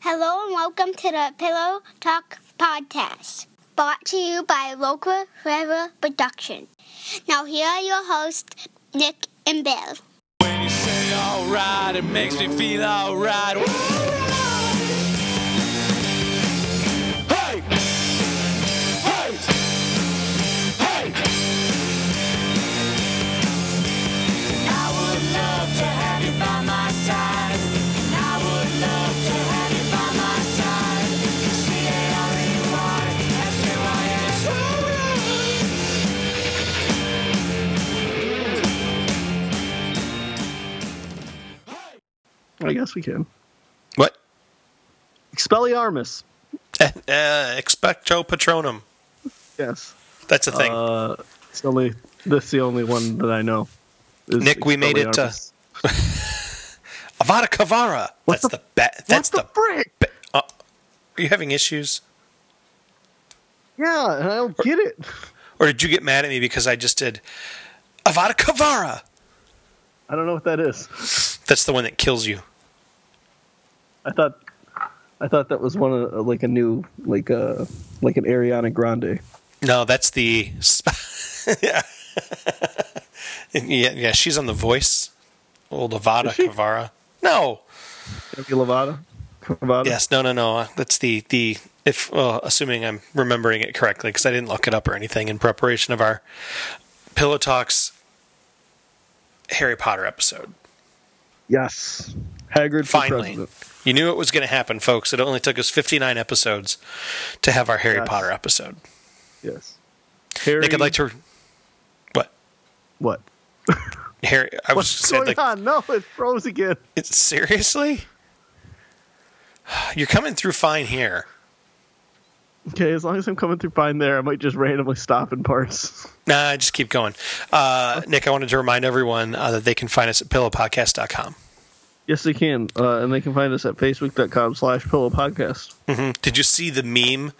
Hello and welcome to the Pillow Talk podcast, brought to you by Local Forever Production. Now here are your hosts, Nick and Bill. When you say alright, it makes me feel alright. I guess we can. What? Expelliarmus. Uh, expecto patronum. Yes. That's a thing. Uh, it's the only. That's the only one that I know. Nick, we made it, uh, Expelliarmus. Avada Kedavra. What That's the- the, ba- That's what the, frick? ba- uh, are you having issues, Yeah, and I don't get it. or did you get mad at me because I just did Avada Kedavra? I don't know what that is. That's the one that kills you. I thought. I thought that was one of like a new like uh like an Ariana Grande. No, that's the sp- yeah. yeah, yeah. She's on The Voice. Old Avada she? No. Demi Lovato. Lovato? Yes. No. No. No. That's the the if well, assuming I'm remembering it correctly because I didn't look it up or anything in preparation of our Pillow Talks Harry Potter episode. Yes. Hagrid for Finally, president. you knew it was going to happen, folks. It only took us 59 episodes to have our Harry Yes. Potter episode. Yes. Harry. Nick, I'd like to. What? What? Harry, I was What's saying, going like, on? No, it froze again. It's seriously? You're coming through fine here. Okay, as long as I'm coming through fine there, I might just randomly stop in parts. Nah, just keep going. Uh, Nick, I wanted to remind everyone uh, that they can find us at pillowpodcast.com. Yes, they can, uh, and they can find us at facebook.com slash pillow podcast. hmm Did you see the meme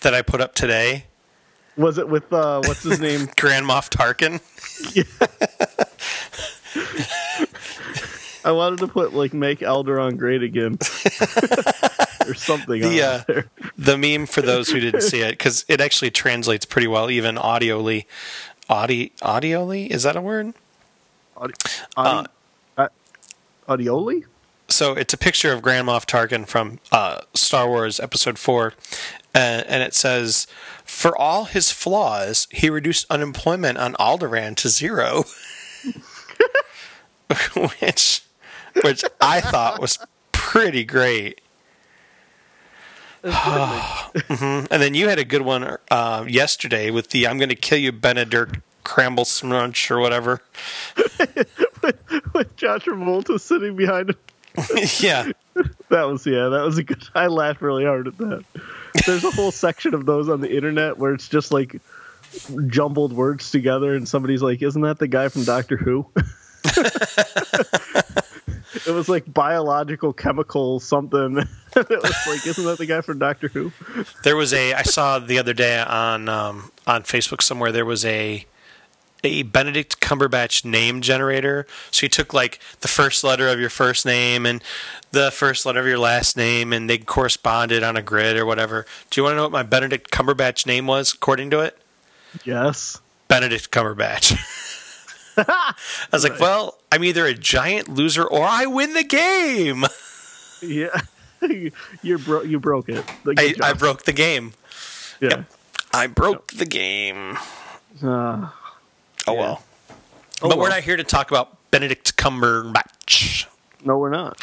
that I put up today? Was it with uh, what's his name? Grand Moff Tarkin? I wanted to put like make Alderaan great again, or something. The, uh, the meme for those who didn't see it, because it actually translates pretty well, even audioly. Audi, audioly? Is that a word? Audi- Audi- uh, Audioli? so it's a picture of Grand Moff Tarkin from uh, Star Wars Episode Four, uh, and it says, "For all his flaws, he reduced unemployment on Alderaan to zero. which, which I thought was pretty great. Mhm. And then you had a good one uh, yesterday with the "I'm going to kill you, Benedict Cramble Smrunch" or whatever. with Josh Travolta sitting behind him. yeah. That was yeah, that was a good. I laughed really hard at that. There's a whole section of those on the internet where it's just like jumbled words together, and somebody's like, "Isn't that the guy from Doctor Who?" it was like biological, chemical, something. it was like, "Isn't that the guy from Doctor Who?" There was a I saw the other day on um, on Facebook somewhere there was a a Benedict Cumberbatch name generator. So you took like the first letter of your first name and the first letter of your last name and they corresponded on a grid or whatever. Do you want to know what my Benedict Cumberbatch name was according to it? Yes. Benedict Cumberbatch. I was like, well, I'm either a giant loser or I win the game. Yeah. you bro- you broke it. I. I broke the game. yeah. I broke the game. Uh, Oh well. Oh, but we're not here to talk about Benedict Cumberbatch. no, we're not.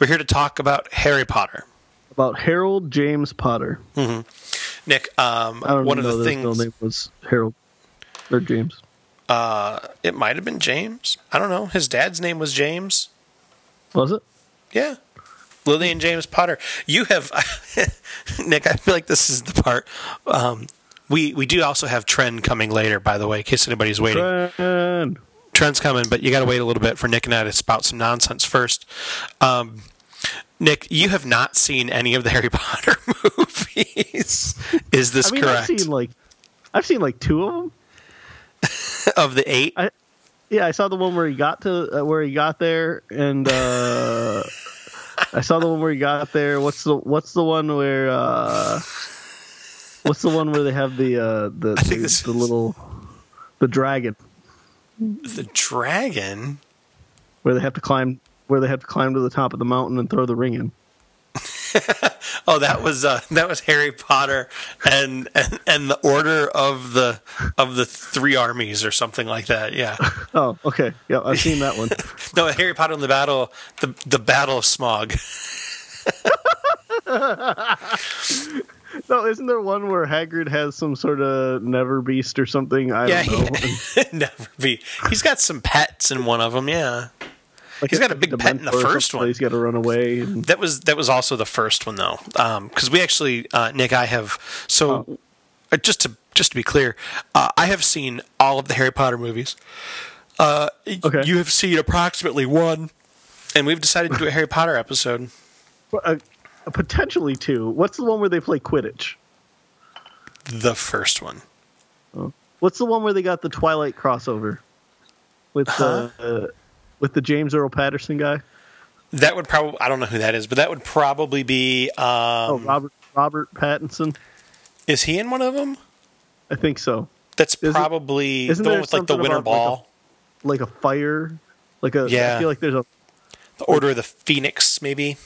We're here to talk about Harry Potter. About Harold James Potter. Nick, um, I don't one of know the that his things name was Harold or James. It might have been James. I don't know. His dad's name was James. Was it? Yeah. Lily and James Potter. You have Nick, I feel like this is the part. Um, we we do also have Trend coming later, by the way, in case anybody's waiting. Trend. Trend's coming, but you got to wait a little bit for Nick and I to spout some nonsense first. Um, Nick, you have not seen any of the Harry Potter movies. Is this I mean, correct? I've seen like, I've seen like two of them. of the eight? I, yeah, I saw the one where he got to uh, where he got there, and uh, I saw the one where he got there. What's the What's the one where? uh What's the one where they have the uh the the, the is- little the dragon The dragon. where they have to climb where they have to climb to the top of the mountain and throw the ring in? Oh, that was uh, that was Harry Potter and, and and the Order of the of the Three Armies or something like that. Yeah. Oh, okay. Yeah, I've seen that one. No, Harry Potter and the Battle the the Battle of Smaug. no, isn't there one where Hagrid has some sort of never beast or something? I Yeah, don't know. he, never be. He's got some pets in one of them. Yeah, Like He's got a big pet in the first one. He's got to run away. And, that was that was also the first one though, because we actually uh, Nick, I have so uh, just to just to be clear, uh, I have seen all of the Harry Potter movies. Uh, Okay. You have seen approximately one, and we've decided to do a Harry Potter episode. uh, potentially two. What's the one where they play Quidditch? The first one. What's the one where they got the Twilight crossover with Huh? uh, with the James Earl Patterson guy? That would probably I don't know who that is, but that would probably be. Um, oh, Robert Robert Pattinson. is he in one of them? I think so. That's Isn't- probably isn't the one with like the winter about, like, a- ball, Like a fire, like a. Yeah. I feel like there's a. the Order of the Phoenix, maybe.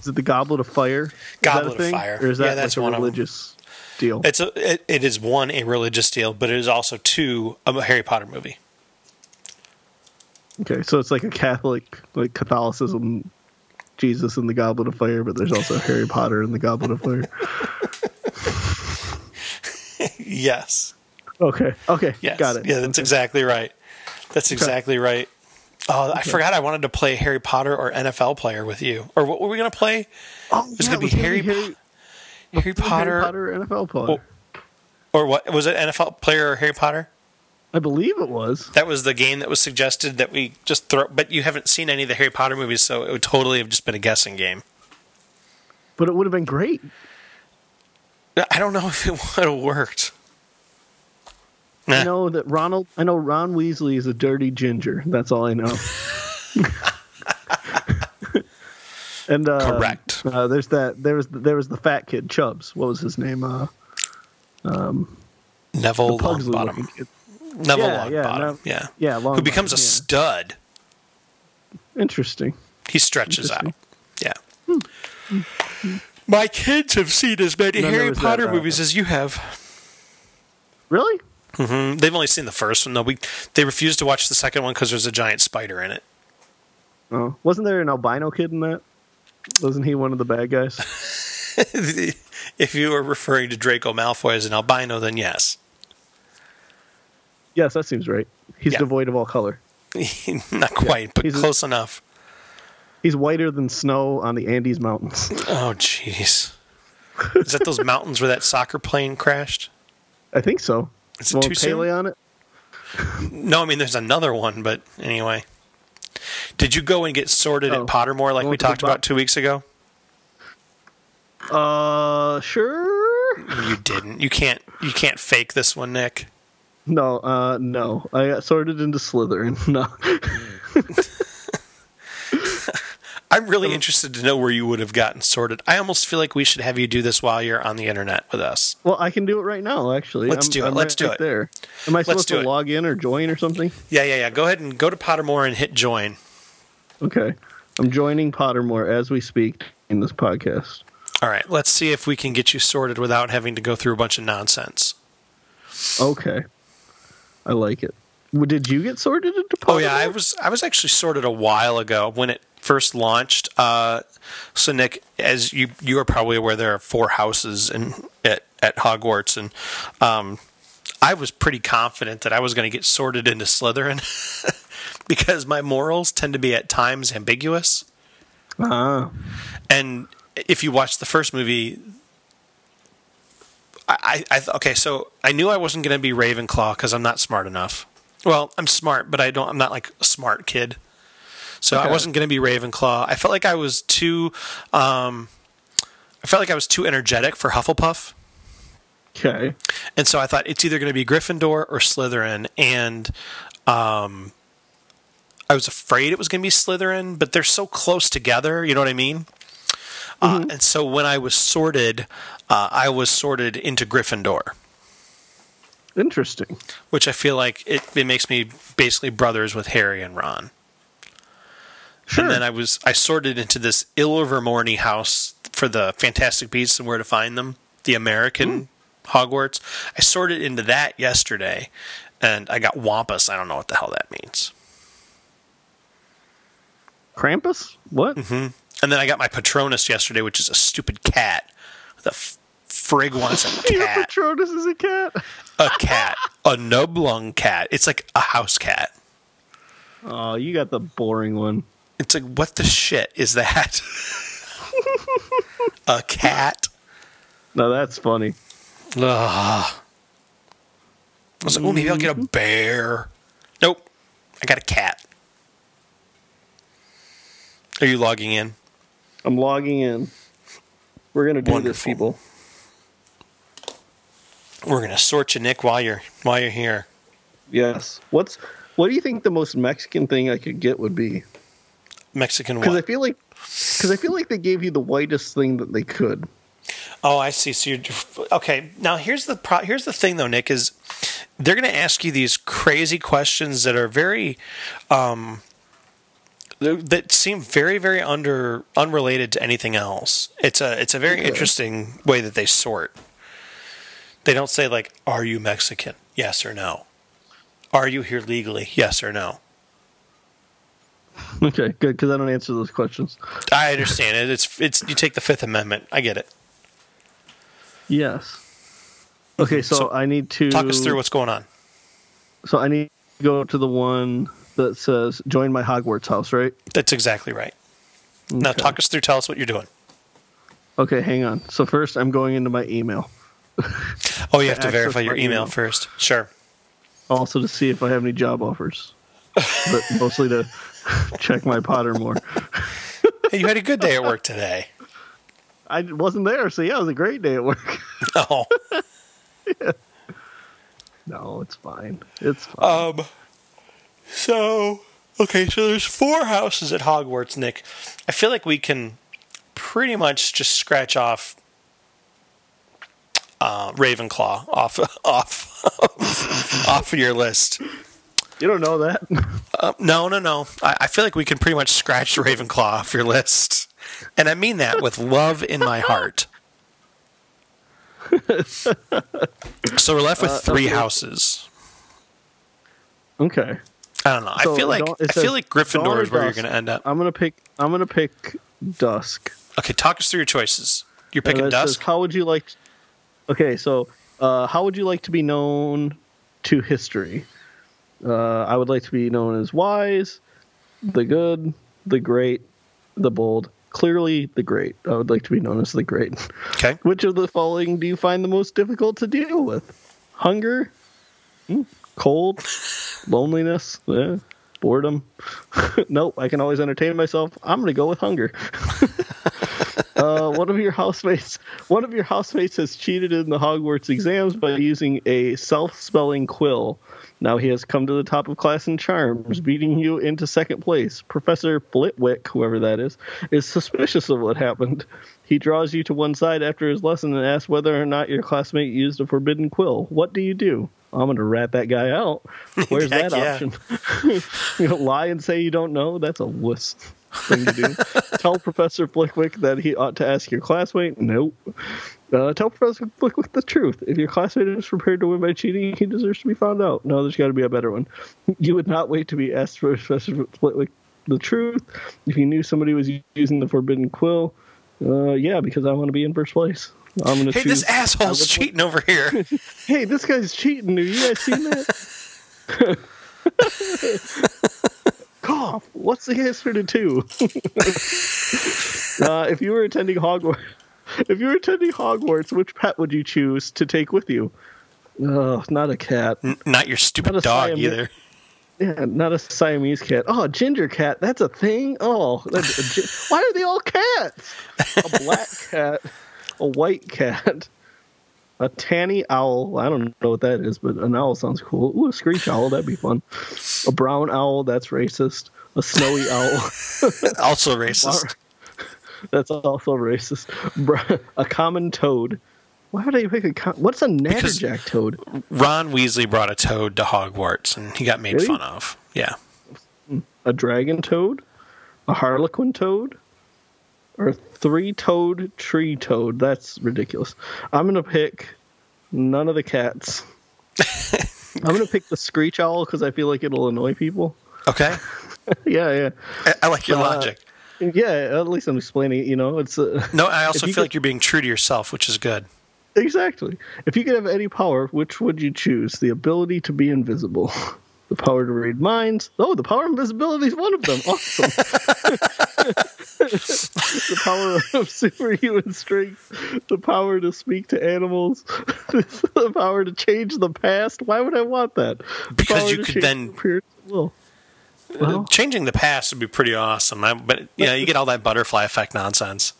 Is it the Goblet of Fire? Is Goblet of? Fire. Or is that Yeah, that's like a one of 'em. religious deal? It's a it, it is one a religious deal, but it is also two a Harry Potter movie. Okay, so it's like a Catholic, like Catholicism, Jesus and the Goblet of Fire, but there's also Harry Potter and the Goblet of Fire. Yes, Okay, okay, yes, got it. Yeah, that's exactly right. That's exactly right. Oh, I forgot I wanted to play Harry Potter or NFL player with you. Or what were we going to play? Oh, It's yeah, gonna be was Harry Harry, Harry Potter, Harry Potter NFL player. Oh. or what was it? NFL player or Harry Potter? I believe it was. That was the game that was suggested that we just throw. But you haven't seen any of the Harry Potter movies, so it would totally have just been a guessing game. But it would have been great. I don't know if it would have worked. Nah. I know that Ronald. I know Ron Weasley is a dirty ginger. That's all I know. and uh, Correct. Uh, there's that. There was there was the fat kid Chubbs. What was his name? Uh, Neville Pugsley Longbottom. Neville Yeah, yeah, Longbottom. Nev- yeah. yeah, Who becomes a yeah. stud. Interesting. He stretches out. Interesting. Yeah. My kids have seen as many there Harry that, Potter uh, movies as you have. Really? hmm They've only seen the first one though. We they refused to watch the second one because there's a giant spider in it. Oh, wasn't there an albino kid in that? Wasn't he one of the bad guys? if you were referring to Draco Malfoy as an albino, then yes. Yes, that seems right. He's Yeah. devoid of all color. Not quite, but He's a- close enough. He's whiter than snow on the Andes Mountains. Oh, jeez. Is that those mountains where that soccer plane crashed? I think so. Is it Won't too soon? On it? No, I mean there's another one, but anyway. Did you go and get sorted Oh. at Pottermore like Oh, we talked about two weeks ago? Uh, sure. You didn't. You can't. You can't fake this one, Nick. No, uh, no. I got sorted into Slytherin. No. I'm really interested to know where you would have gotten sorted. I almost feel like we should have you do this while you're on the internet with us. well, I can do it right now. Actually, Let's I'm, do it. I'm Let's right do it. There. Am I supposed to it. log in or join or something? Yeah, yeah, yeah. Go ahead and go to Pottermore and hit join. Okay. I'm joining Pottermore as we speak in this podcast. All right. Let's see if we can get you sorted without having to go through a bunch of nonsense. Okay. I like it. Did you get sorted into? Oh yeah, I was I was actually sorted a while ago when it first launched. Uh, so Nick, as you you are probably aware, there are four houses in at at Hogwarts, and um, I was pretty confident that I was going to get sorted into Slytherin because my morals tend to be at times ambiguous. Ah. And if you watch the first movie, I, I, okay, so I knew I wasn't going to be Ravenclaw because I'm not smart enough. Well, I'm smart, but I don't. I'm not like a smart kid. So I wasn't going to be Ravenclaw. I felt like I was too. Um, I felt like I was too energetic for Hufflepuff, Okay. and so I thought it's either going to be Gryffindor or Slytherin, and um, I was afraid it was going to be Slytherin, but they're so close together. You know what I mean? Uh, and so when I was sorted, uh, I was sorted into Gryffindor, Interesting. which I feel like it, it makes me basically brothers with Harry and Ron. Sure. And then I was I sorted into this Ilvermorny house for the Fantastic Beasts and Where to Find Them, the American Hogwarts. I sorted into that yesterday, and I got Wampus. I don't know what the hell that means. Krampus? What? And then I got my Patronus yesterday, which is a stupid cat. The f- frig wants a cat. Your. Patronus is a cat. a cat. A nublung cat. It's like a house cat. Oh, you got the boring one. It's like, what the shit is that? a cat? No, that's funny. Ugh. I was like, oh, maybe I'll get a mm-hmm. bear. Nope. I got a cat. Are you logging in? I'm logging in. We're gonna do this, people. We're gonna sort you, Nick, while you're while you're here. Yes. What's what do you think the most Mexican thing I could get would be? Mexican Because I feel like because I feel like they gave you the whitest thing that they could. Oh, I see. So you're okay. Now here's the pro- here's the thing though, Nick is they're going to ask you these crazy questions that are very um that seem very very under unrelated to anything else. It's a it's a very Okay. interesting way that they sort. They don't say like are you Mexican? Yes or no. Are you here legally? Yes or no. Okay, good because I don't answer those questions. I understand it. It's it's you take the 5th amendment. I get it. Yes. Okay, so, So, I need to Talk us through what's going on. So I need to go to the one that says "Join my Hogwarts house," right? That's exactly right. Now talk us through. Tell us what you're doing. Okay, hang on. So first, I'm going into my email, Oh, you have to verify your email email. first. Sure. also to see if I have any job offers, but mostly to check my Pottermore. Hey, you had a good day at work today. I wasn't there, so yeah, it was a great day at work. Oh, no, it's fine. It's fine. um, so okay, so there's four houses at Hogwarts, Nick. I feel like we can pretty much just scratch off uh, Ravenclaw off off off of your list. you don't know that? Uh, no, no, no. I, I feel like we can pretty much scratch Ravenclaw off your list, and I mean that with love in my heart. so we're left with three okay. houses. okay. I don't know. I feel like I feel like Gryffindor is where you're going to end up. I'm gonna pick. I'm gonna pick Dusk. Okay, talk us through your choices. You're picking And it says, Dusk. how would you like? Okay, so uh, how would you like to be known to history? Uh, I would like to be known as wise, the good, the great, the bold. Clearly, the great. I would like to be known as the great. Okay. Which of the following do you find the most difficult to deal with? Hunger, Hmm, cold, loneliness, eh, boredom. nope, I can always entertain myself. I'm gonna go with hunger. uh, one of your housemates, one of your housemates has cheated in the Hogwarts exams by using a self-spelling quill. Now he has come to the top of class in charms, beating you into second place. Professor Flitwick, whoever that is, is suspicious of what happened. He draws you to one side after his lesson and asks whether or not your classmate used a forbidden quill. What do you do? I'm going to rat that guy out. Where's that option? you know, lie and say you don't know? That's a wuss thing to do. tell Professor Flickwick that he ought to ask your classmate? Nope. Uh, tell Professor Flickwick the truth. If your classmate is prepared to win by cheating, he deserves to be found out. No, there's got to be a better one. You would not wait to be asked for Professor Flickwick the truth if you knew somebody was using the forbidden quill. Uh, yeah, because I want to be in first place. I'm gonna Hey, choose. this asshole's cheating over here. Hey, this guy's cheating. Have you guys seen that? Cough. What's the answer to two? uh, if you were attending Hogwarts, if you were attending Hogwarts, which pet would you choose to take with you? Oh, not a cat. N- Not your stupid Not dog Siamese- either. Yeah, not a Siamese cat. Oh, a ginger cat. That's a thing. Oh, a gi- why are they all cats? A black cat, a white cat, a tanny owl. I don't know what that is, but an owl sounds cool. Ooh, a screech owl. That'd be fun. A brown owl. That's racist. A snowy owl. Also racist. That's also racist. A common toad. Why would I pick a com- What's a natterjack toad? Ron Weasley brought a toad to Hogwarts, and he got made Really? fun of. Yeah. Hmm. A dragon toad? A harlequin toad? Or a three toed tree toad? That's ridiculous. I'm going to pick none of the cats. I'm going to pick the screech owl because I feel like it'll annoy people. Okay. yeah, yeah. I, I like your Uh, logic. Yeah, at least I'm explaining it, you know. It's uh, No, I also feel could- like you're being true to yourself, which is good. Exactly. If you could have any power, which would you choose? The ability to be invisible, the power to read minds. Oh, the power of invisibility is one of them. Awesome. The power of superhuman strength, the power to speak to animals, the power to change the past. Why would I want that? The Because you could then- of will. Well, Changing the past would be pretty awesome. I, but you know, you get all that butterfly effect nonsense.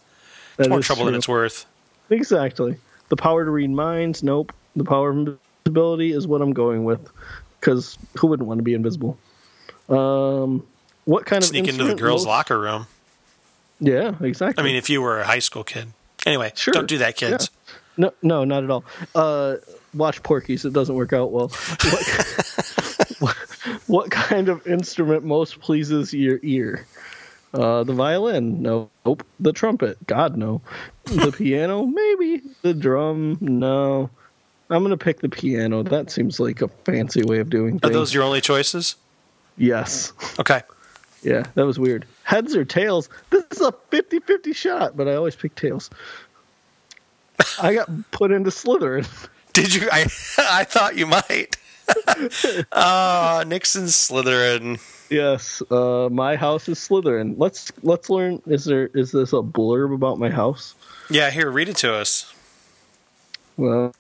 that More trouble than it's worth. Exactly. The power to read minds, nope. The power of invisibility is what I'm going with. Because who wouldn't want to be invisible? Um, what kind of Sneak into the girls' most- locker room. Yeah, exactly. I mean, if you were a high school kid. Anyway, Sure. don't do that, kids. no, no, not at all. Uh, watch Porky's. It doesn't work out well. What, what, what kind of instrument most pleases your ear? Uh, the violin? No. Nope. The trumpet? God, no. The piano? Maybe. The drum? No. I'm gonna pick the piano. That seems like a fancy way of doing Things. Are those your only choices? yes. Okay. Yeah, that was weird. Heads or tails? This is a 50-50 shot, but I always pick tails. I got put into Slytherin. Did you? I I thought you might. Ah, Nick's in Slytherin. Yes, uh, my house is Slytherin. Let's let's learn. Is there is this a blurb about my house? Yeah, here, read it to us. Well,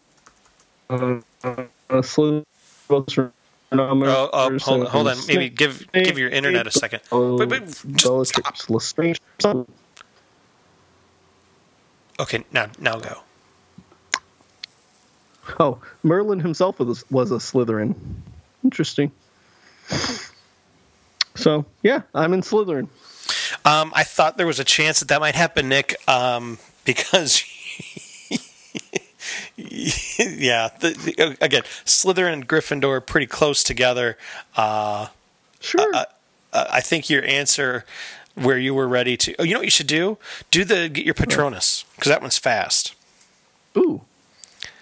uh, uh, Slytherin. Oh, oh hold, hold on. Maybe give give your internet a second. Wait, wait, just stop. Okay, now now go. Oh, Merlin himself was was a Slytherin. Interesting. So yeah, I'm in Slytherin. Um, I thought there was a chance that that might happen, Nick, um, because yeah, the, the, again, Slytherin and Gryffindor are pretty close together. Uh, Sure. uh, I think your answer where you were ready to. Oh, you know what you should do? Do the get your Patronus because that one's fast. Ooh,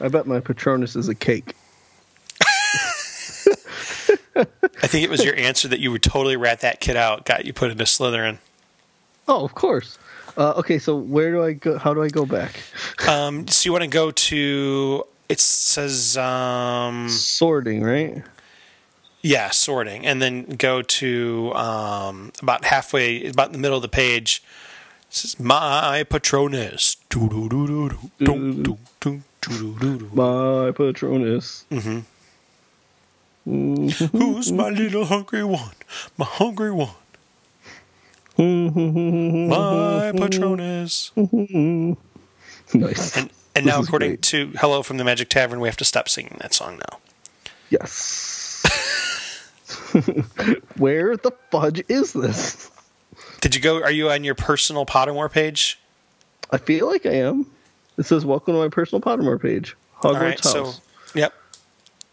I bet my Patronus is a cake. I think it was your answer that you would totally rat that kid out. Got you put into Slytherin. Oh, of course. Uh, okay, so where do I go? How do I go back? Um, so you want to go to? It says um, Sorting, right? yeah, sorting, and then go to um, about halfway, about in the middle of the page. It says my Patronus. My Patronus. Who's my little hungry one? My hungry one. My Patronus. Nice. And and now, according great. to Hello from the Magic Tavern, we have to stop singing that song now. Yes. Where the fudge is this? Did you go? Are you on your personal Pottermore page? I feel like I am. It says "Welcome to my personal Pottermore page." Hogwarts All right, house. so yep,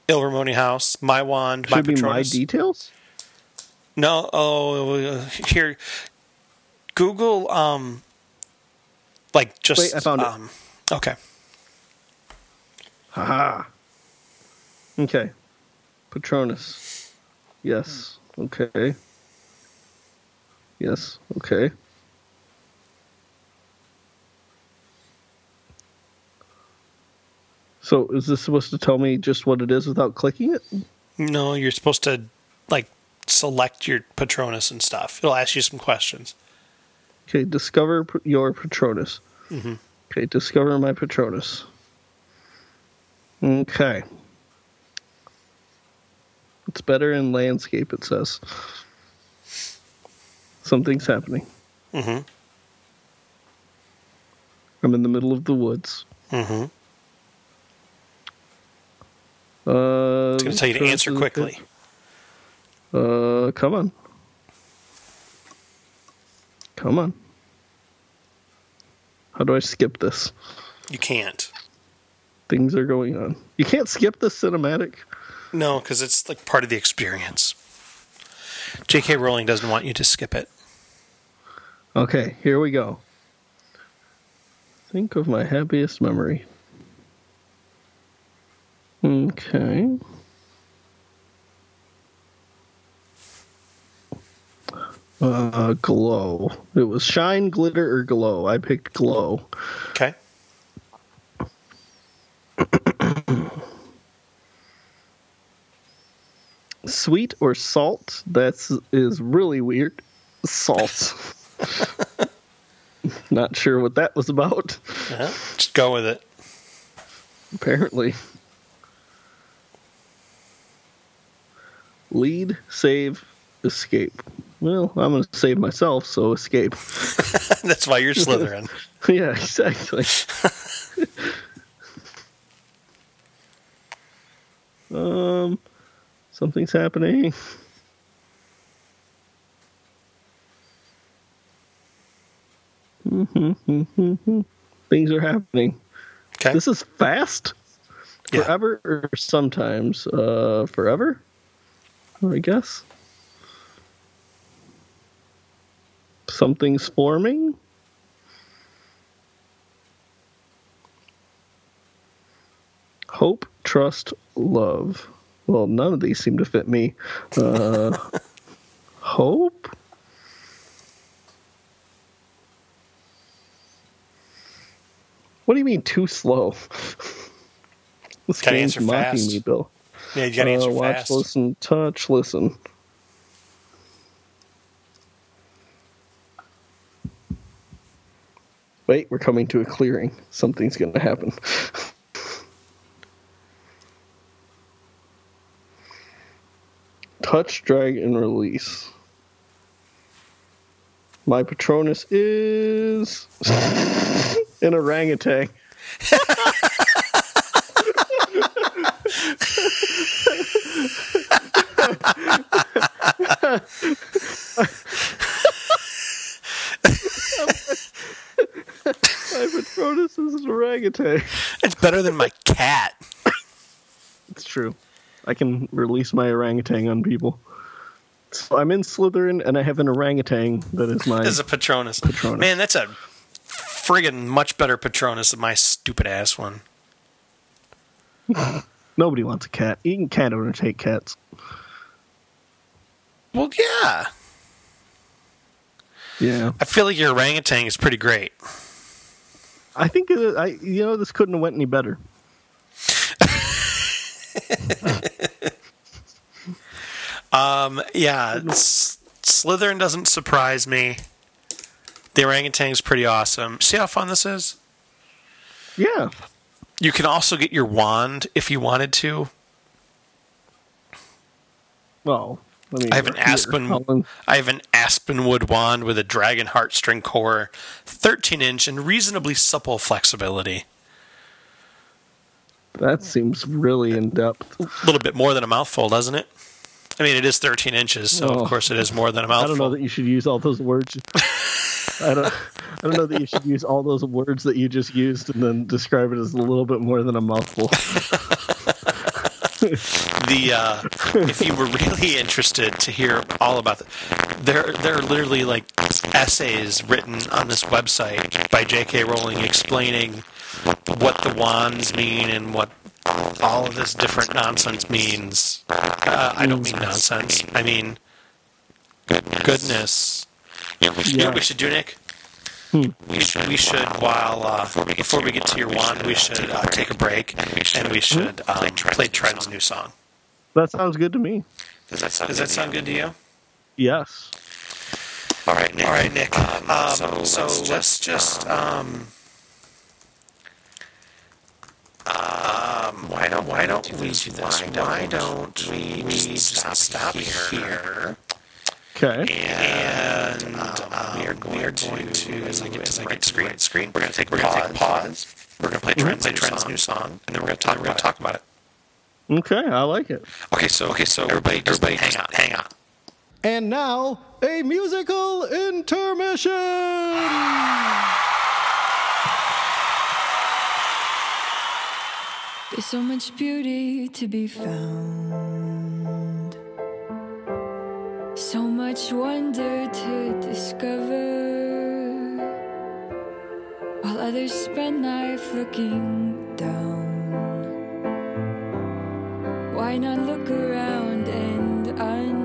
Ilvermorny House, my wand, my Should be my Patronus. details. no, oh, here, Google, um, like just Wait, I found it. um, Okay, Haha. Okay. Patronus. Yes. Okay. Yes. Okay. So is this supposed to tell me just what it is without clicking it? no, you're supposed to like select your Patronus and stuff. It'll ask you some questions. Okay, discover your Patronus. Okay, discover my Patronus. Okay. It's better in landscape, it says. Something's happening. Mm-hmm. I'm in the middle of the woods. Mm-hmm. Uh, It's going to tell you to answer quickly. Uh, come on. Come on. How do I skip this? You can't. Things are going on. You can't skip the cinematic. No, because it's like part of the experience. J.K. Rowling doesn't want you to skip it. Okay, here we go. Think of my happiest memory. Okay. Uh, glow. It was shine, glitter, or glow. I picked glow. Okay. Sweet or salt? That's is really weird. Salt. Not sure what that was about. Yeah, just go with it. Apparently. Lead, save, escape. Well, I'm going to save myself, so escape. That's why you're Slytherin. yeah, exactly. um, something's happening. Things are happening. Okay. This is fast. Yeah. Forever or sometimes. Uh, forever. I guess. Something's forming. Hope, trust, love. Well, none of these seem to fit me. Uh, hope. What do you mean too slow? this Gotta game's answer mocking fast. me, Bill. Yeah, you gotta answer Uh, watch, fast. listen, touch, listen. Wait, we're coming to a clearing. Something's going to happen. touch, drag, and release. My Patronus is an orangutan. My Patronus is an orangutan. It's better than my cat. It's true. I can release my orangutan on people. So I'm in Slytherin, and I have an orangutan that is my. As a Patronus. Patronus. Man, that's a friggin' much better Patronus than my stupid ass one. Nobody wants a cat. You can cat owner take cats. Well, yeah. Yeah, I feel like your orangutan is pretty great. I think it, I. You know, this couldn't have went any better. Um, yeah, S- Slytherin doesn't surprise me. The orangutan is pretty awesome. See how fun this is? Yeah, You can also get your wand if you wanted to. well, I have an aspen. Colin. I have an aspenwood wand with a dragon heartstring core, 13 inch, and reasonably supple flexibility. That seems really in depth. A little bit more than a mouthful, doesn't it? I mean, it is 13 inches, so Oh. of course it is more than a mouthful. I don't know that you should use all those words. I don't. I don't know that you should use all those words that you just used and then describe it as a little bit more than a mouthful. the uh, if you were really interested to hear all about it, there there are literally like essays written on this website by J.K. Rowling explaining what the wands mean and what all of this different nonsense means. Uh, I don't mean nonsense. I mean goodness. You know what we should do, Nick? We should, we should while uh, before we get to your wand, we should uh, take a break and we should um, play Trent's new song. That sounds good to me. Does that sound, Does that sound good to you? Yes. All right, Nick. All right, Nick. Um, so, let's just um, um, why don't why don't we do this? Why don't we just stop here? Okay. And um, we are going, we are going to, as I get to the right screen, screen, we're going to take we're going to take pause. We're going to play Trent's play Trent's new song, and then we're going to talk we're going to talk about it. Okay, I like it. Okay, so okay, so everybody, everybody, hang on, hang on. And now a musical intermission. There's so much beauty to be found so much wonder to discover. While others spend life looking down, why not look around and under?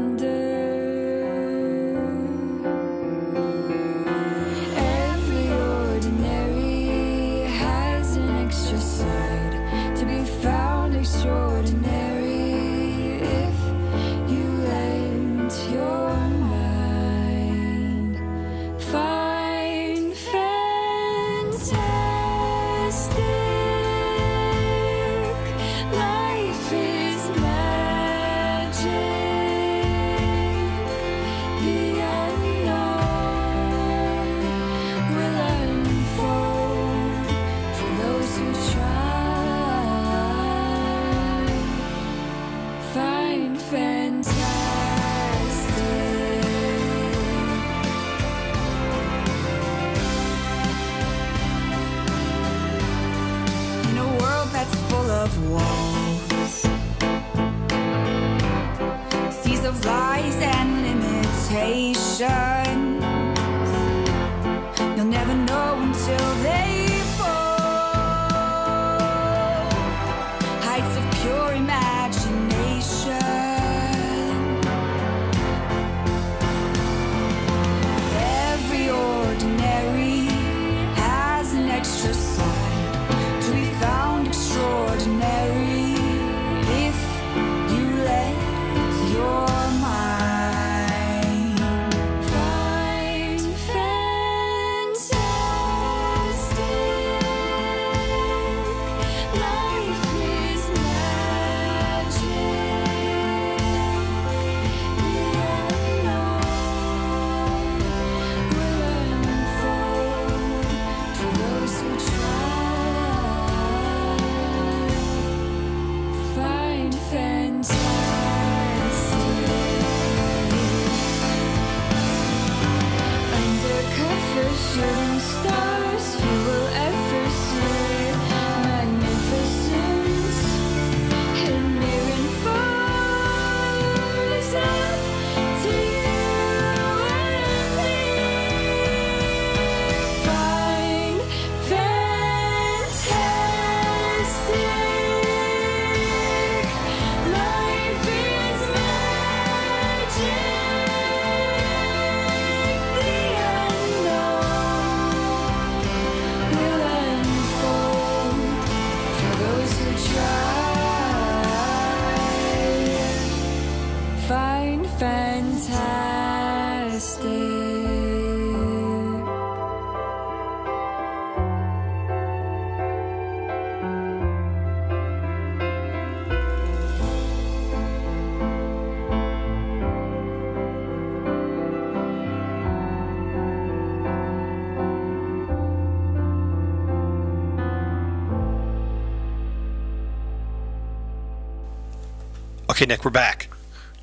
Okay, Nick, we're back.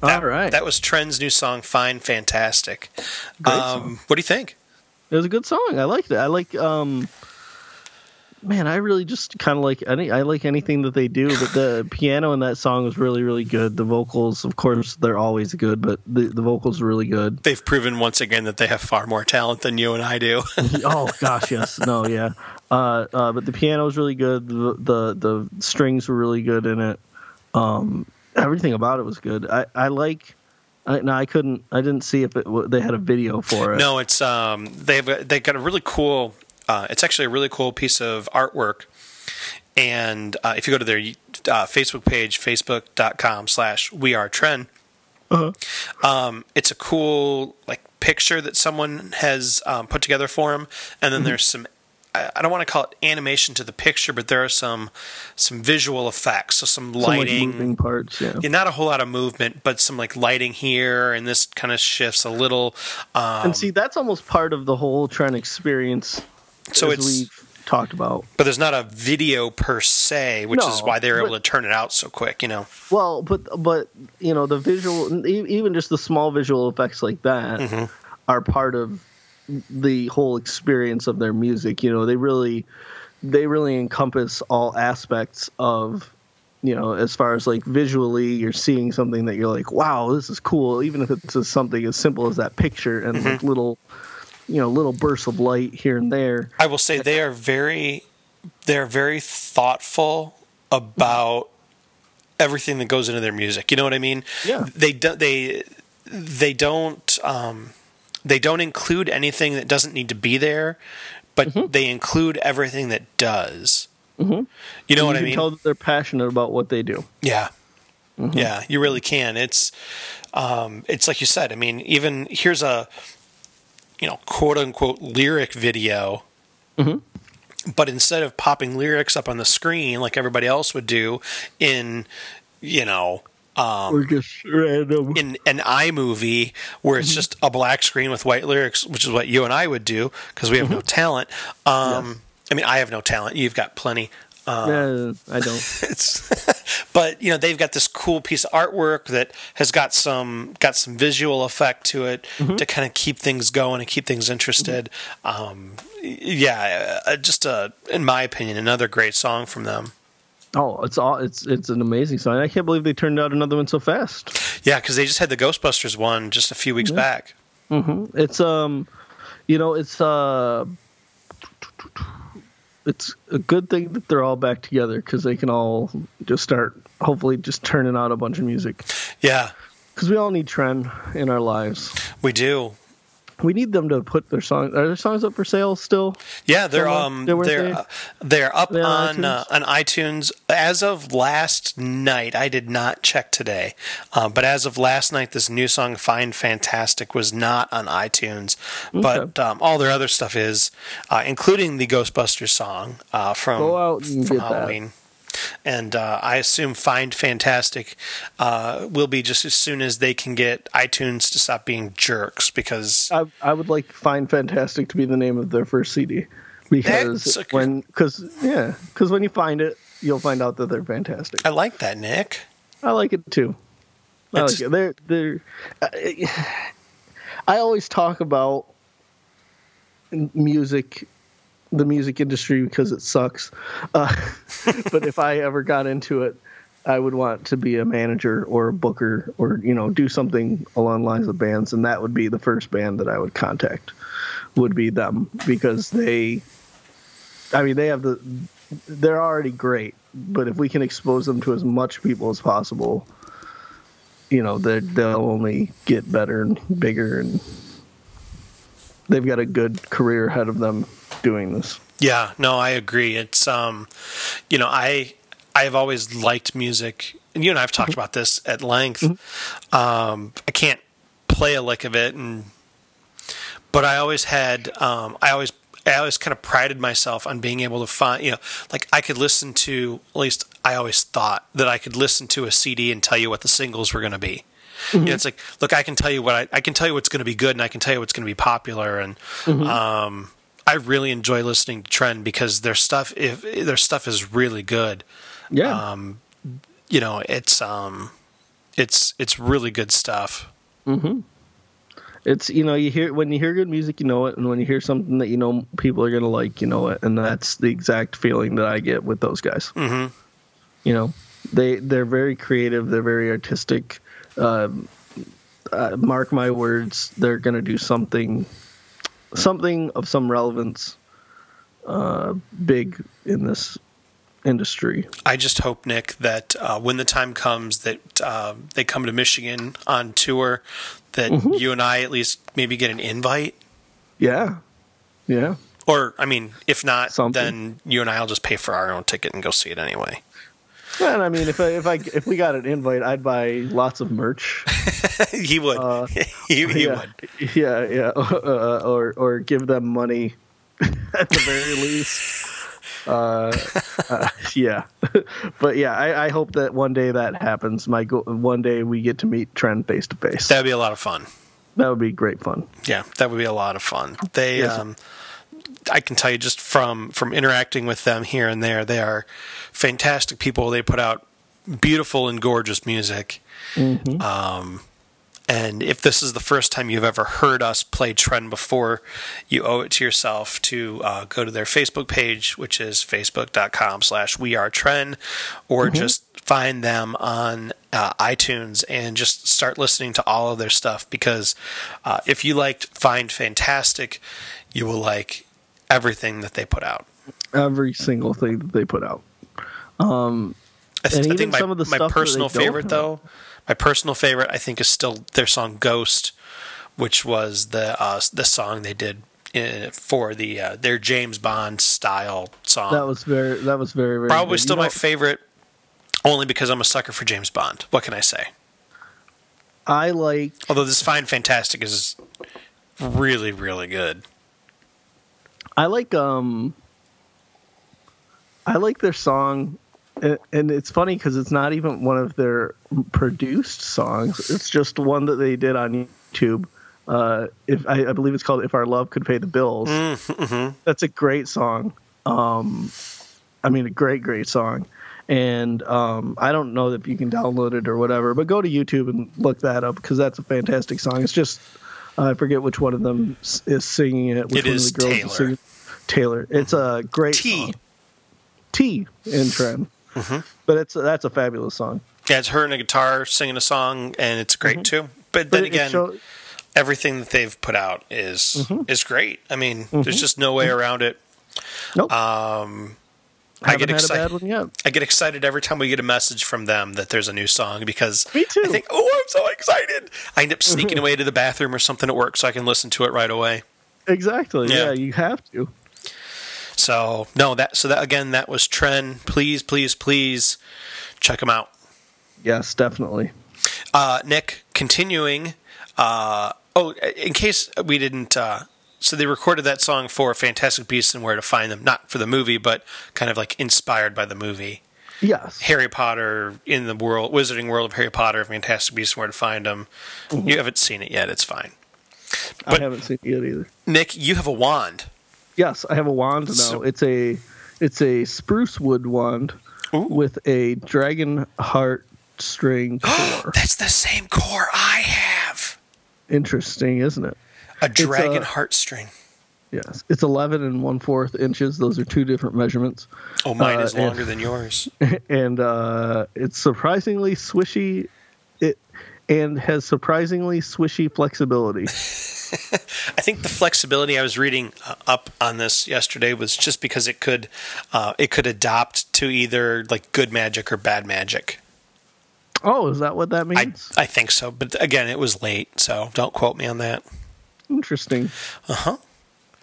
All right. That was Trend's new song, Fine Fantastic. Um. What do you think? It was a good song. I liked it. I like um man, I really just kind of like any I like anything that they do, but the piano in that song was really really good. The vocals, of course, they're always good, but the the vocals were really good. They've proven once again that they have far more talent than you and I do. oh gosh, yes. No, yeah. Uh, uh, but the piano was really good. The, the the strings were really good in it. Um, everything about it was good. I I like. I, no, I couldn't. I didn't see if it, they had a video for it. no, it's um, they've they got a really cool. Uh, it's actually a really cool piece of artwork. And uh, if you go to their uh, Facebook page, facebook.com slash we are trend, um, it's a cool like picture that someone has um, put together for him. And then there's some, I don't want to call it animation to the picture, but there are some some visual effects. So some Some, like, lighting, moving parts. Yeah. yeah, not a whole lot of movement, but some like lighting here, and this kind of shifts a little. Um, and see, that's almost part of the whole Trent experience. So it's- we've talked about. but there's not a video per se, which is why they're able to turn it out so quick. You know, Well, but but you know the visual, even just the small visual effects like that Mm-hmm. are part of the whole experience of their music. You know, they really they really encompass all aspects of you know as far as like visually you're seeing something that you're like wow this is cool even if it's just something as simple as that picture and like little you know little bursts of light here and there I will say they are very they're very thoughtful about everything that goes into their music. You know what I mean? Yeah. They don't they they don't um, they don't include anything that doesn't need to be there, but Mm-hmm. they include everything that does. Mm-hmm. You know what you I mean? tell that they're passionate about what they do Yeah. Mm-hmm. Yeah, you really can. It's um it's like you said. I mean, even here's a you know, quote unquote lyric video. Mm-hmm. But instead of popping lyrics up on the screen like everybody else would do in you know, um, or just random in an iMovie where it's just a black screen with white lyrics, which is what you and I would do because we have no talent. Um, I mean, I have no talent. You've got plenty. Yeah, i don't but you know, they've got this cool piece of artwork that has got some got some visual effect to it to kind of keep things going and keep things interested. Um, yeah, uh, just a, in my opinion, another great song from them. Oh it's all it's it's an amazing song i can't believe they turned out another one so fast Yeah, because they just had the Ghostbusters one just a few weeks back. It's um, you know, it's uh, it's a good thing that they're all back together because they can all just start, hopefully, just turning out a bunch of music. Yeah, Because we all need trend in our lives. we do. We need them to put their songs. Are their songs up for sale still? Yeah, they're um They they're they? uh, they're up They're on on uh, on iTunes as of last night. I did not check today, um, but as of last night, this new song "Find Fantastic" was not on iTunes, but um, all their other stuff is, uh, including the Ghostbusters song uh, from Go out and from get that. And uh, I assume Find Fantastic uh, will be just as soon as they can get iTunes to stop being jerks because I I would like Find Fantastic to be the name of their first CD because a when because yeah because when you find it you'll find out that they're fantastic. I like that, Nick. I like it too. I It's- like it. They're they're. I, I always talk about music, the music industry because it sucks. Uh, but if I ever got into it, I would want to be a manager or a booker or you know do something along the lines of bands, and that would be the first band that I would contact. Would be them because they. I mean, they have the. They're already great, but if we can expose them to as much people as possible, you know, they they'll only get better and bigger, and they've got a good career ahead of them doing this. Yeah, no, I agree. It's um, you know, I I have always liked music, and you and I have talked about this at length. Um, I can't play a lick of it, and but I always had, um, I always, I always kind of prided myself on being able to find, you know, like I could listen to. At least I always thought that I could listen to a CD and tell you what the singles were going to be. You know, it's like, look, I can tell you what I, I can tell you what's going to be good, and I can tell you what's going to be popular, and um, I really enjoy listening to Trend because their stuff, if their stuff is really good, Yeah, um, you know, it's um, it's it's really good stuff. Mm-hmm. It's you know you hear when you hear good music, you know it, and when you hear something that you know people are gonna like, you know it, and that's the exact feeling that I get with those guys. hmm You know, they they're very creative, they're very artistic. Um, uh, mark my words, they're gonna do something, something of some relevance, uh, big in this industry. I just hope, Nick, that uh, when the time comes that uh, they come to Michigan on tour, that Mm-hmm. you and I at least maybe get an invite. Yeah, yeah. Or, I mean, if not, Something. then you and I will just pay for our own ticket and go see it anyway. And I mean, if I if I if we got an invite, I'd buy lots of merch. he would. he, he Uh, yeah, would. yeah, yeah, uh, or or give them money at the very least. Uh, uh, yeah, but yeah, I, I hope that one day that happens. My go- one day we get to meet Trend face to face. That would be a lot of fun. That would be great fun. Yeah, that would be a lot of fun. They, Yes. um, I can tell you just from from interacting with them here and there, they are fantastic people. They put out beautiful and gorgeous music. Um, And if this is the first time you've ever heard us play Trend before, you owe it to yourself to uh, go to their Facebook page, which is facebook.com slash we are Trend, or just find them on uh, iTunes and just start listening to all of their stuff because uh, if you liked Find Fantastic, you will like everything that they put out. Every single thing that they put out. I, th- And I even think my, some of the my personal favorite have. My personal favorite I think is still their song Ghost, which was the uh, the song they did uh, for the uh, their James Bond style song. That was very. That was very very. Probably good. still You my favorite, only because I'm a sucker for James Bond. What can I say? I like. Although this Fine Fantastic is really really good. I like. Um. I like their song, and, and it's funny because it's not even one of their produced songs. It's just one that they did on YouTube. Uh, if I, I believe it's called "If Our Love Could Pay the Bills." That's a great song. Um, I mean, a great, great song. And um, I don't know if you can download it or whatever, but go to YouTube and look that up because that's a fantastic song. It's just I forget which one of them is singing it. Which It one is of the girls Taylor. singing. Taylor. It's a great T. song. T in trend, but it's that's a fabulous song. Yeah, it's her and a guitar singing a song, and it's great too. But Mm-hmm. But then again, everything that they've put out is Mm-hmm. is great. I mean, there's just no way around it. nope, Um, I I get excited. bad one yet. I get excited every time we get a message from them that there's a new song because Me too. Mm-hmm. I think, oh, I'm so excited. I end up sneaking away to the bathroom or something at work so I can listen to it right away. Exactly. Yeah. Yeah. you have to. So no, that so that again, that was Trend. Please, please, please check them out. Yes, definitely. Uh, Nick, continuing. Uh, oh, in case we didn't. Uh, so they recorded that song for Fantastic Beasts and Where to Find Them, not for the movie, but kind of like inspired by the movie. Yes. Harry Potter in the world, Wizarding World of Harry Potter, Fantastic Beasts and Where to Find Them. You haven't seen it yet. It's fine. but- I haven't seen it yet either. Nick, you have a wand. Yes, I have a wand now. So- it's a it's a spruce wood wand Ooh. with a dragon heart string core. That's the same core I have. Interesting, isn't it? A dragon uh, heartstring. Yes, it's eleven and one fourth inches. Those are two different measurements, Oh, mine uh, is and- longer than yours. and uh, it's surprisingly swishy. It and has surprisingly swishy flexibility. I think the flexibility I was reading uh, up on this yesterday was just because it could uh, it could adopt to either like good magic or bad magic. Oh, is that what that means? I think so, but again, it was late, so don't quote me on that. Interesting. Uh huh.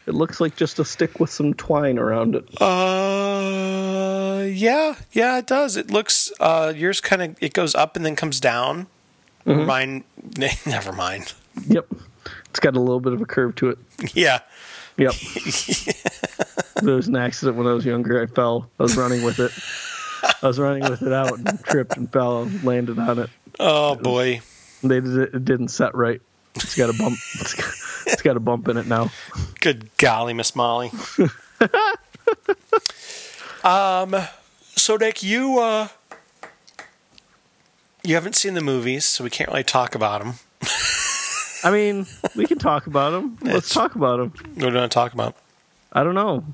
It looks like just a stick with some twine around it. Uh, yeah, yeah, it does. It looks uh, yours kind of it goes up and then comes down. Mine, never mind. Yep, it's got a little bit of a curve to it. Yeah, Yep. there was an accident when I was younger. I fell. I was running with it. I was running with it out and tripped and fell and landed on it. Oh boy. They did it, it didn't set right. It's got a bump. It's got, it's got a bump in it now. Good golly, Miss Molly. um, so Nick, you uh, you haven't seen the movies, so we can't really talk about them. I mean, we can talk about them. Let's It's- talk about them. What do you want to talk about? I don't know.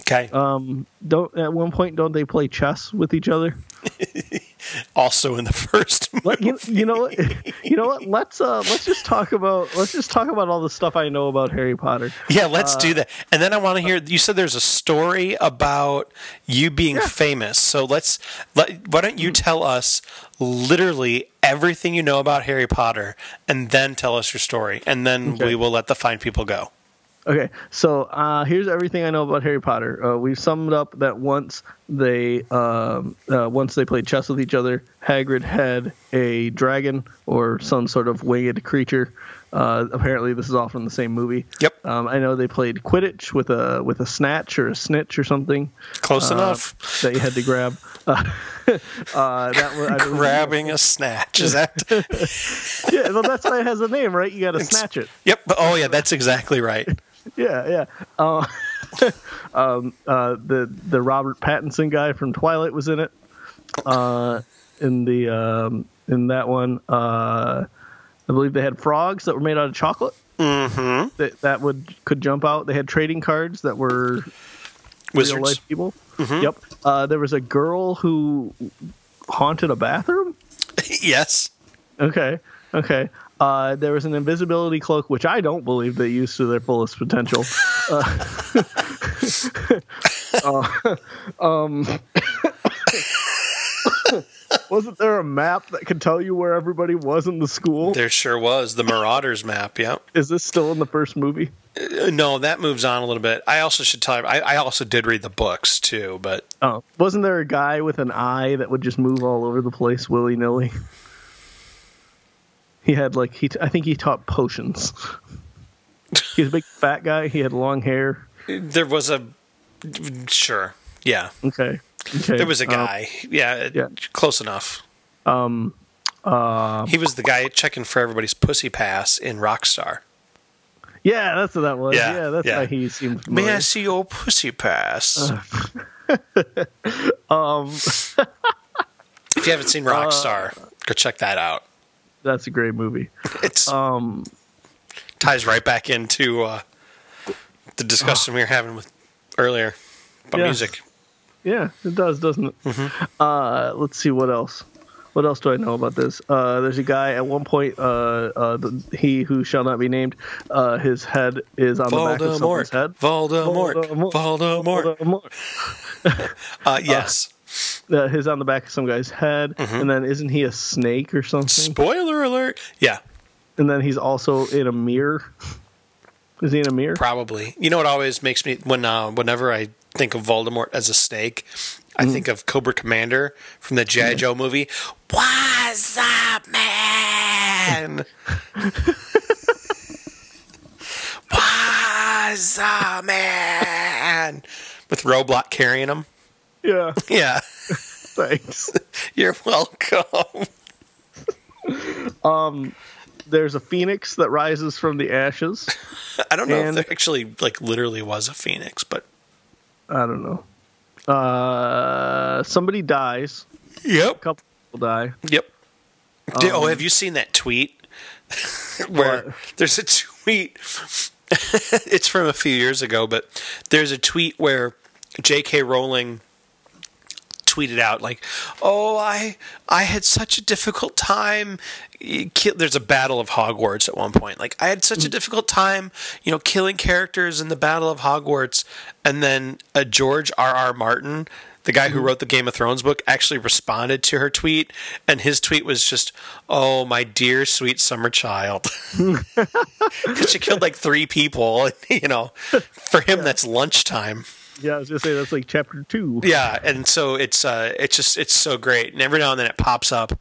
Okay. Um, don't at one point don't they play chess with each other? also in the first movie. Let, you, you know what? You know what? Let's uh let's just talk about let's just talk about all the stuff I know about Harry Potter. Yeah, let's Uh, do that. And then I want to hear. You said there's a story about you being famous. So let's. Let, why don't you tell us literally everything you know about Harry Potter, and then tell us your story, and then Okay. we will let the fine people go. Okay, so uh, here's everything I know about Harry Potter. Uh, we've summed up that once they um, uh, once they played chess with each other, Hagrid had a dragon or some sort of winged creature. Uh, apparently, this is all from the same movie. Yep. Um, I know they played Quidditch with a with a snatch or a snitch or something Close uh, enough. that you had to grab. Uh, uh, that was, Grabbing a snatch. Is that? Yeah, well, that's why it has a name, right? You got to snatch it. yep. Oh yeah, that's exactly right. Yeah, yeah. Uh, um, uh, the the Robert Pattinson guy from Twilight was in it. Uh, in the um, in that one, uh, I believe they had frogs that were made out of chocolate Mm-hmm. that that would could jump out. They had trading cards that were real life people. Yep. Uh, there was a girl who haunted a bathroom. yes. Okay. Okay. Uh, there was an invisibility cloak, which I don't believe they used to their fullest potential. Uh, uh, um, wasn't there a map that could tell you where everybody was in the school? There sure was the Marauders map. Yeah. Is this still in the first movie? Uh, No, that moves on a little bit. I also should tell you, I, I also did read the books too, but Oh, wasn't there a guy with an eye that would just move all over the place willy nilly? He had like he, I think he taught potions. He was a big fat guy. He had long hair. there was a sure, yeah, Okay. Okay. there was a Um, guy. yeah, yeah. close enough. Um. Uh. He was the guy checking for everybody's pussy pass in Rockstar. Yeah, that's what that was. Yeah, Yeah, that's yeah. why he seemed May familiar. I see your pussy pass? Um. if you haven't seen Rockstar, go check that out. That's a great movie. It's Um. ties right back into uh, the discussion we were having with earlier about Yeah. music. Yeah, it does, doesn't it? Mm-hmm. Uh, let's see what else. What else do I know about this? Uh, there's a guy at one point. Uh, uh, the, he who shall not be named. Uh, his head is on the back of someone's Voldemort. head. Voldemort. Voldemort. Voldemort. Uh, yes. Uh, his on the back of some guy's head, Mm-hmm. and then isn't he a snake or something? Spoiler alert. Yeah, and then he's also in a mirror. Is he in a mirror? probably. You know what always makes me when uh, whenever I think of Voldemort as a snake, I Mm-hmm. think of Cobra Commander from the G.I. Joe movie. What's up, man? What's up, man? With Roblox carrying him. Yeah. Yeah, Thanks. you're welcome. Um, there's a phoenix that rises from the ashes. I don't know And- if there actually like literally was a phoenix, but I don't know. Uh, somebody dies. A yep, couple people die. yep. Did- oh, have you seen that tweet where What? there's a tweet? it's from a few years ago, but there's a tweet where J.K. Rowling tweeted out like, "Oh, I I had such a difficult time." Eh, there's a battle of Hogwarts at one point. Like I had such a mm. difficult time, you know, killing characters in the Battle of Hogwarts, and then a George R. R. Martin, the guy who mm. wrote the Game of Thrones book, actually responded to her tweet, and his tweet was just, "Oh, my dear sweet summer child," because she killed like three people. And, you know, for him that's lunchtime. Yeah, I was gonna say that's like chapter two. Yeah, and so it's uh it's just it's so great. And every now and then it pops up.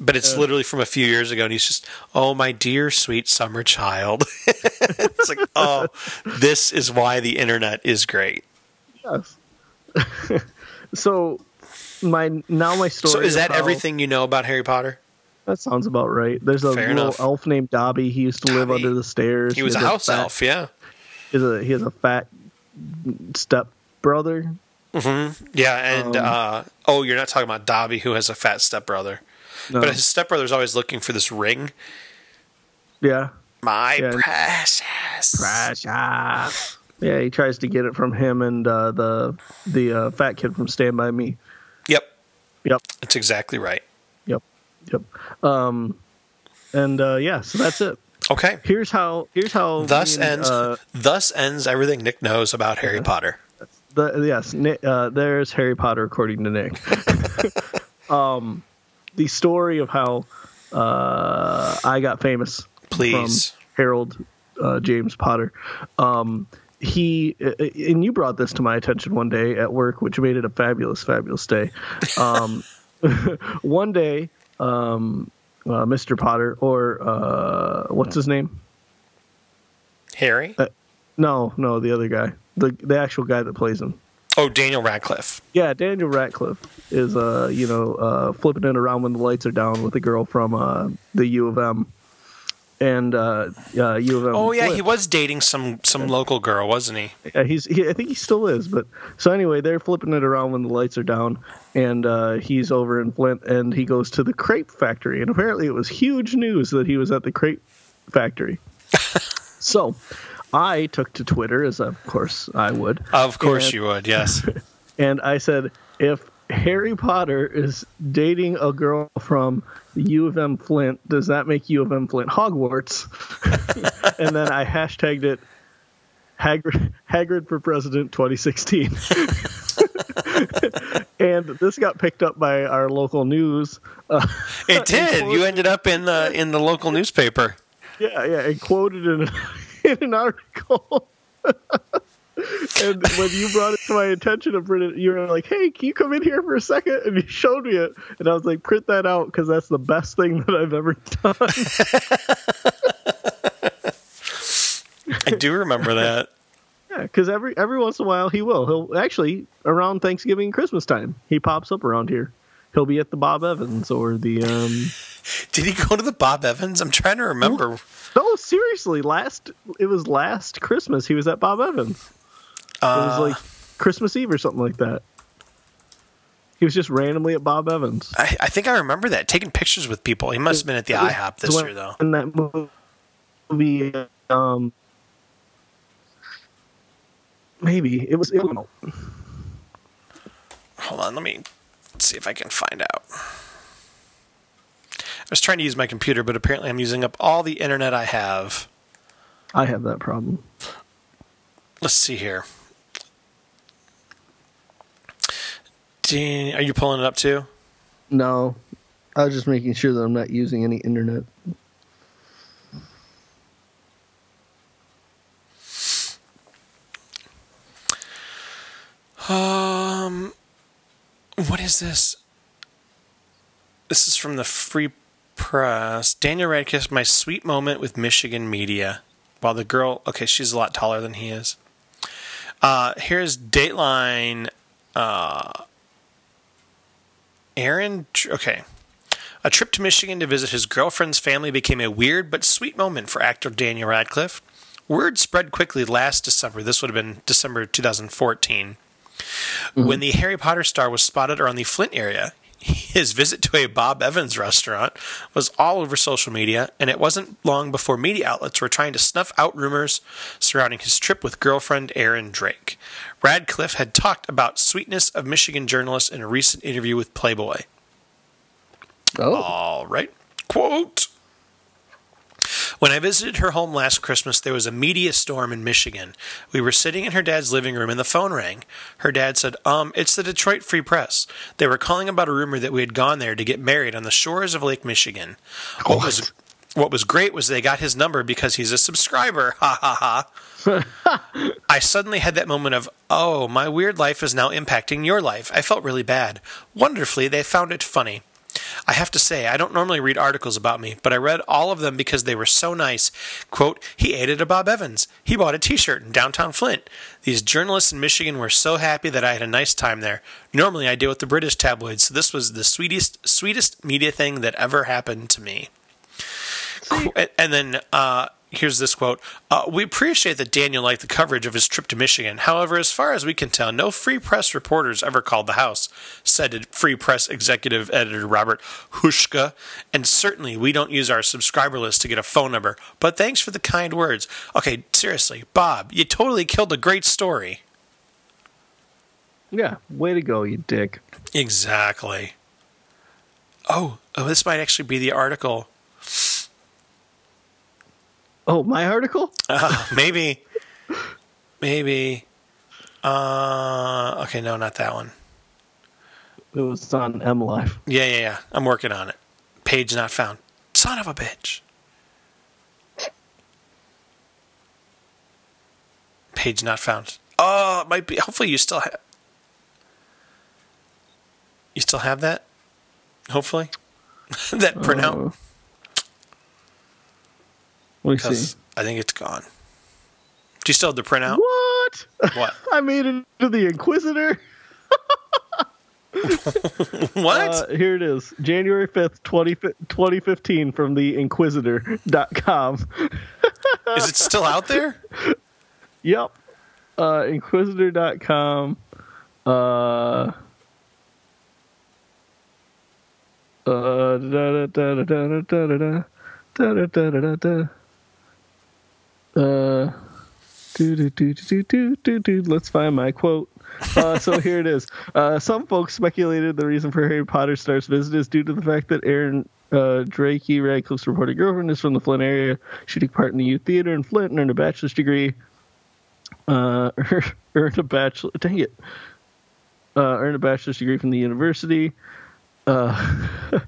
But it's literally from a few years ago and he's just, "Oh my dear sweet summer child." it's like, "Oh, this is why the internet is great." Yes. so my now my story. So is that how- everything you know about Harry Potter? That sounds about right. There's a Fair little enough. elf named Dobby. He used to live under the stairs. He was a house fat- elf, yeah. He has a, he has a fat step brother. Yeah, and Um, uh oh, you're not talking about Dobby who has a fat stepbrother. No. But his step stepbrother's always looking for this ring. yeah. My Yeah. precious. Precious. Yeah, he tries to get it from him and uh, the the uh, fat kid from Stand by Me. Yep. Yep. That's exactly right. Yep. Yep. Um, and uh, yeah, so that's it. Okay. Here's how. Here's how. Thus me and, ends Uh, thus ends everything Nick knows about Harry Potter. the, yes, Nick, uh, there's Harry Potter according to Nick. um, the story of how uh, I got famous Please. from Harold uh, James Potter. Um, he uh, and you brought this to my attention one day at work, which made it a fabulous, fabulous day. Um, one day, um, uh, Mr. Potter, or uh, what's his name? Harry? No, no, the other guy, the the actual guy that plays him. oh, Daniel Radcliffe. Yeah, Daniel Radcliffe is uh you know uh flipping it around when the lights are down with a girl from uh the U of M, and uh, uh, U of M. Oh yeah, he was dating some some local girl, wasn't he? Yeah, he's. He, I think he still is. But so anyway, they're flipping it around when the lights are down, and uh, he's over in Flint, and he goes to the crepe factory, and apparently it was huge news that he was at the crepe factory. so, I took to Twitter, as of course I would, Of course And- you would. Yes. and I said, if Harry Potter is dating a girl from the U of M Flint, does that make U of M Flint Hogwarts? and then I hashtagged it Hagrid, Hagrid for President 2016. and this got picked up by our local news. Uh, It did. You ended up in the in the local newspaper. yeah, yeah, and quoted in, in an article. And when you brought it to my attention to print it, you were like, "Hey, can you come in here for a second? And you showed me it, and I was like, "Print that out because that's the best thing that I've ever done." I do remember that. yeah, because every every once in a while he will. He'll actually around Thanksgiving and Christmas time he pops up around here. He'll be at the Bob Evans or the um. Did he go to the Bob Evans? I'm trying to remember. No, seriously, last it was last Christmas he was at Bob Evans. It was Uh, like Christmas Eve or something like that. He was just randomly at Bob Evans. I, I think I remember that taking pictures with people. He must have been at the IHOP this year though. In that movie, um, maybe it was. It was Hold on, let me see if I can find out. I was trying to use my computer, but apparently I'm using up all the internet I have. I have that problem. Let's see here. Are you pulling it up too? No, I was just making sure that I'm not using any internet. Um, what is this? This is from the Free Press. Daniel Radcliffe, my sweet moment with Michigan media. While the girl, okay, she's a lot taller than he is. Uh, here's Dateline. Uh, Aaron, okay. A trip to Michigan to visit his girlfriend's family became a weird but sweet moment for actor Daniel Radcliffe. Word spread quickly last December. This would have been December 2014 mm-hmm. when the Harry Potter star was spotted around the Flint area. His visit to a Bob Evans restaurant was all over social media, and it wasn't long before media outlets were trying to snuff out rumors surrounding his trip with girlfriend Erin Drake. Radcliffe had talked about sweetness of Michigan journalists in a recent interview with Playboy. Oh, All right. Quote When I visited her home last Christmas, there was a media storm in Michigan. We were sitting in her dad's living room and the phone rang. Her dad said, Um, it's the Detroit Free Press. They were calling about a rumor that we had gone there to get married on the shores of Lake Michigan. What was what was great was they got his number because he's a subscriber. Ha ha ha. I suddenly had that moment of, oh, my weird life is now impacting your life. I felt really bad. Wonderfully, they found it funny. I have to say, I don't normally read articles about me, but I read all of them because they were so nice. Quote, he ate at a Bob Evans. He bought a t shirt in downtown Flint. These journalists in Michigan were so happy that I had a nice time there. Normally I deal with the British tabloids, so this was the sweetest sweetest media thing that ever happened to me. And then uh, here's this quote uh, We appreciate that Daniel liked the coverage of his trip to Michigan. However, as far as we can tell, no Free Press reporters ever called the House, said Free Press executive editor Robert Huschka. And certainly, we don't use our subscriber list to get a phone number. But thanks for the kind words. Okay, seriously, Bob, you totally killed a great story. yeah. Way to go, you dick. Exactly. Oh, oh, this might actually be the article. Oh, my article? Uh, maybe. Maybe. Uh, okay, no, not that one. It was on MLive. Yeah, yeah, yeah. I'm working on it. Page not found. Son of a bitch. Page not found. Oh, it might be. Hopefully, you still have. You still have that? Hopefully, that printout. Uh, let me see. I think it's gone. Do you still have the printout? What? What? I made it to the Inquisitr. What? Uh, here it is. January 5th, 20, 2015 from the inquisitr.com. Is it still out there? Yep. Uh, inquisitr.com. Uh, uh, da, da, da, da, da, da, da, da, da, da, da, da. Uh, do, do, do, do, do, do, do. Let's find my quote. Uh, so here it is. Uh, some folks speculated the reason for Harry Potter star's visit is due to the fact that Erin uh, Drakey, Radcliffe's reported girlfriend, is from the Flint area. She took part in the youth theater in Flint and earned a bachelor's degree. Uh, earned a bachelor. Dang it. Uh, earned a bachelor's degree from the university. Uh,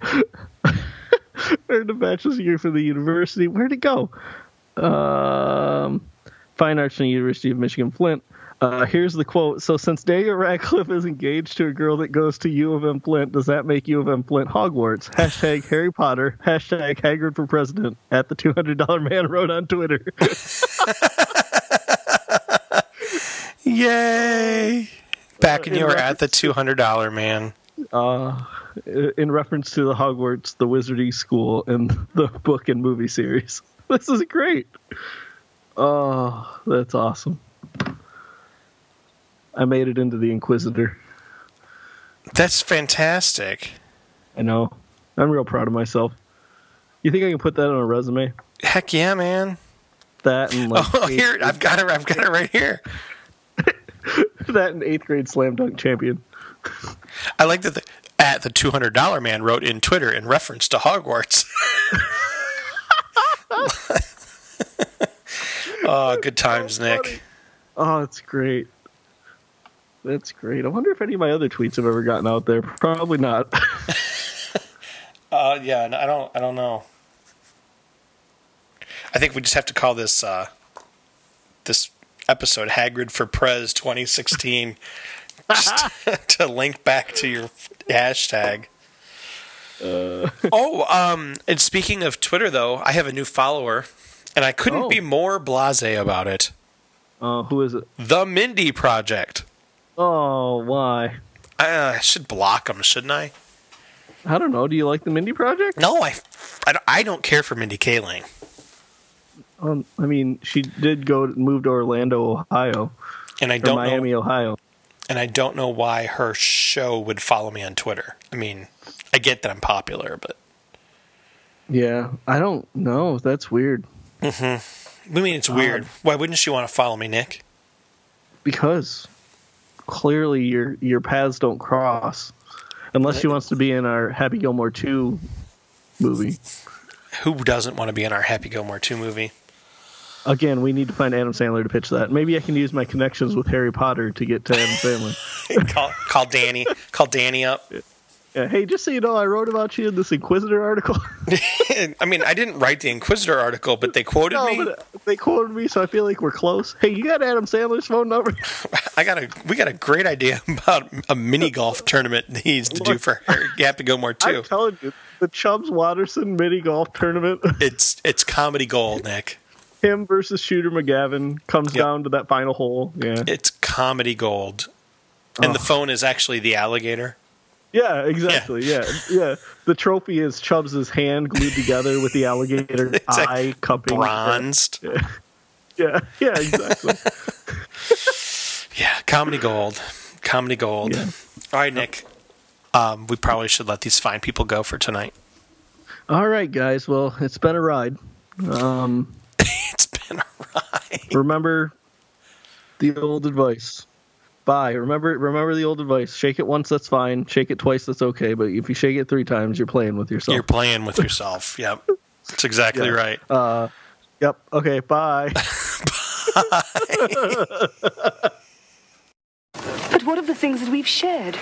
earned a bachelor's degree from the university. Where'd it go? Um, fine arts from the University of Michigan Flint. Uh, here's the quote. So, since Daniel Radcliffe is engaged to a girl that goes to U of M Flint, does that make U of M Flint Hogwarts? Hashtag Harry Potter. Hashtag Hagrid for president. At the $200 man wrote on Twitter. Yay! Back when in you were at the two hundred dollar man. uh, in reference to the Hogwarts, the Wizarding School, and the book and movie series. This is great. Oh, that's awesome. I made it into the Inquisitr. That's fantastic. I know. I'm real proud of myself. You think I can put that on a resume? Heck yeah, man. That and like Oh, here I've got it. I've got it right here. that and eighth grade slam dunk champion. I like that the at the two hundred dollar man wrote in Twitter in reference to Hogwarts. Oh, good times, Nick. Oh, that's great. That's great. I wonder if any of my other tweets have ever gotten out there. Probably not. Uh, yeah, I don't. I don't know. I think we just have to call this uh, this episode Hagrid for Prez 2016, just to link back to your hashtag. Oh, um, and speaking of Twitter, though, I have a new follower, and I couldn't Oh. be more blasé about it. uh, who is it? The Mindy Project. Oh, why? I, I should block them, shouldn't I? I don't know. Do you like the Mindy Project? No, I, I, don't- I don't care for Mindy Kaling. Um, I mean, she did go move to Orlando, Ohio, And I don't Miami, know, Ohio. and I don't know why her show would follow me on Twitter. I mean, I get that I'm popular, but Yeah, I don't know. That's weird Mm-hmm. I mean, it's weird. Um, Why wouldn't she want to follow me, Nick? because clearly your your paths don't cross unless she wants to be in our Happy Gilmore two movie. Who doesn't want to be in our Happy Gilmore 2 movie? Again, we need to find Adam Sandler to pitch that. Maybe I can use my connections with Harry Potter to get to Adam Sandler. call, call Danny. Call Danny up. Yeah, hey, just so you know, I wrote about you in this Inquisitr article. I mean, I didn't write the Inquisitr article, but they quoted no, me. but uh, they quoted me, so I feel like we're close. Hey, you got Adam Sandler's phone number? I got a we got a great idea about a mini golf tournament that he needs to do for Happy Gilmore too. I'm telling you, the Chubbs Watterson mini golf tournament, It's it's comedy gold, Nick. him versus Shooter McGavin comes Yep. down to that final hole. Yeah, It's comedy gold. And the phone is actually the alligator. Yeah, exactly. Yeah, yeah. The trophy is Chubbs' hand glued together with the alligator It's like eye cupping. Bronzed. Yeah, yeah, exactly. Yeah, comedy gold. Comedy gold. Yeah. All right, Nick. Um, we probably should let these fine people go for tonight. All right, guys. Well, it's been a ride. Um, It's been a ride. remember the old advice. Bye. Remember, remember the old advice. Shake it once, that's fine. Shake it twice, that's okay. But if you shake it three times, you're playing with yourself. You're playing with yourself. Yep. That's exactly Yeah. right. Uh, yep. Okay. Bye. But what of the things that we've shared?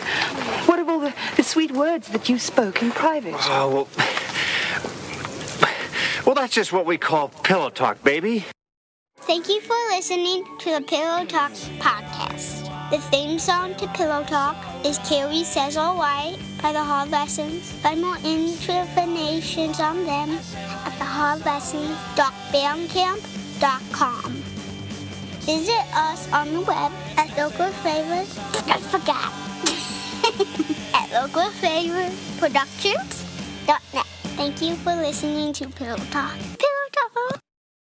What of all the, the sweet words that you spoke in private? Oh, well. Well, that's just what we call pillow talk, baby. Thank you for listening to the Pillow Talk podcast. The theme song to Pillow Talk is Carrie Says Alright by the Hard Lessons. Find more information on them at thehardlessons.bandcamp.com. Visit us on the web at local flavors. I forgot. at Douglas Favor Productions.net. Thank you for listening to Pillow Talk. Pillow Talk.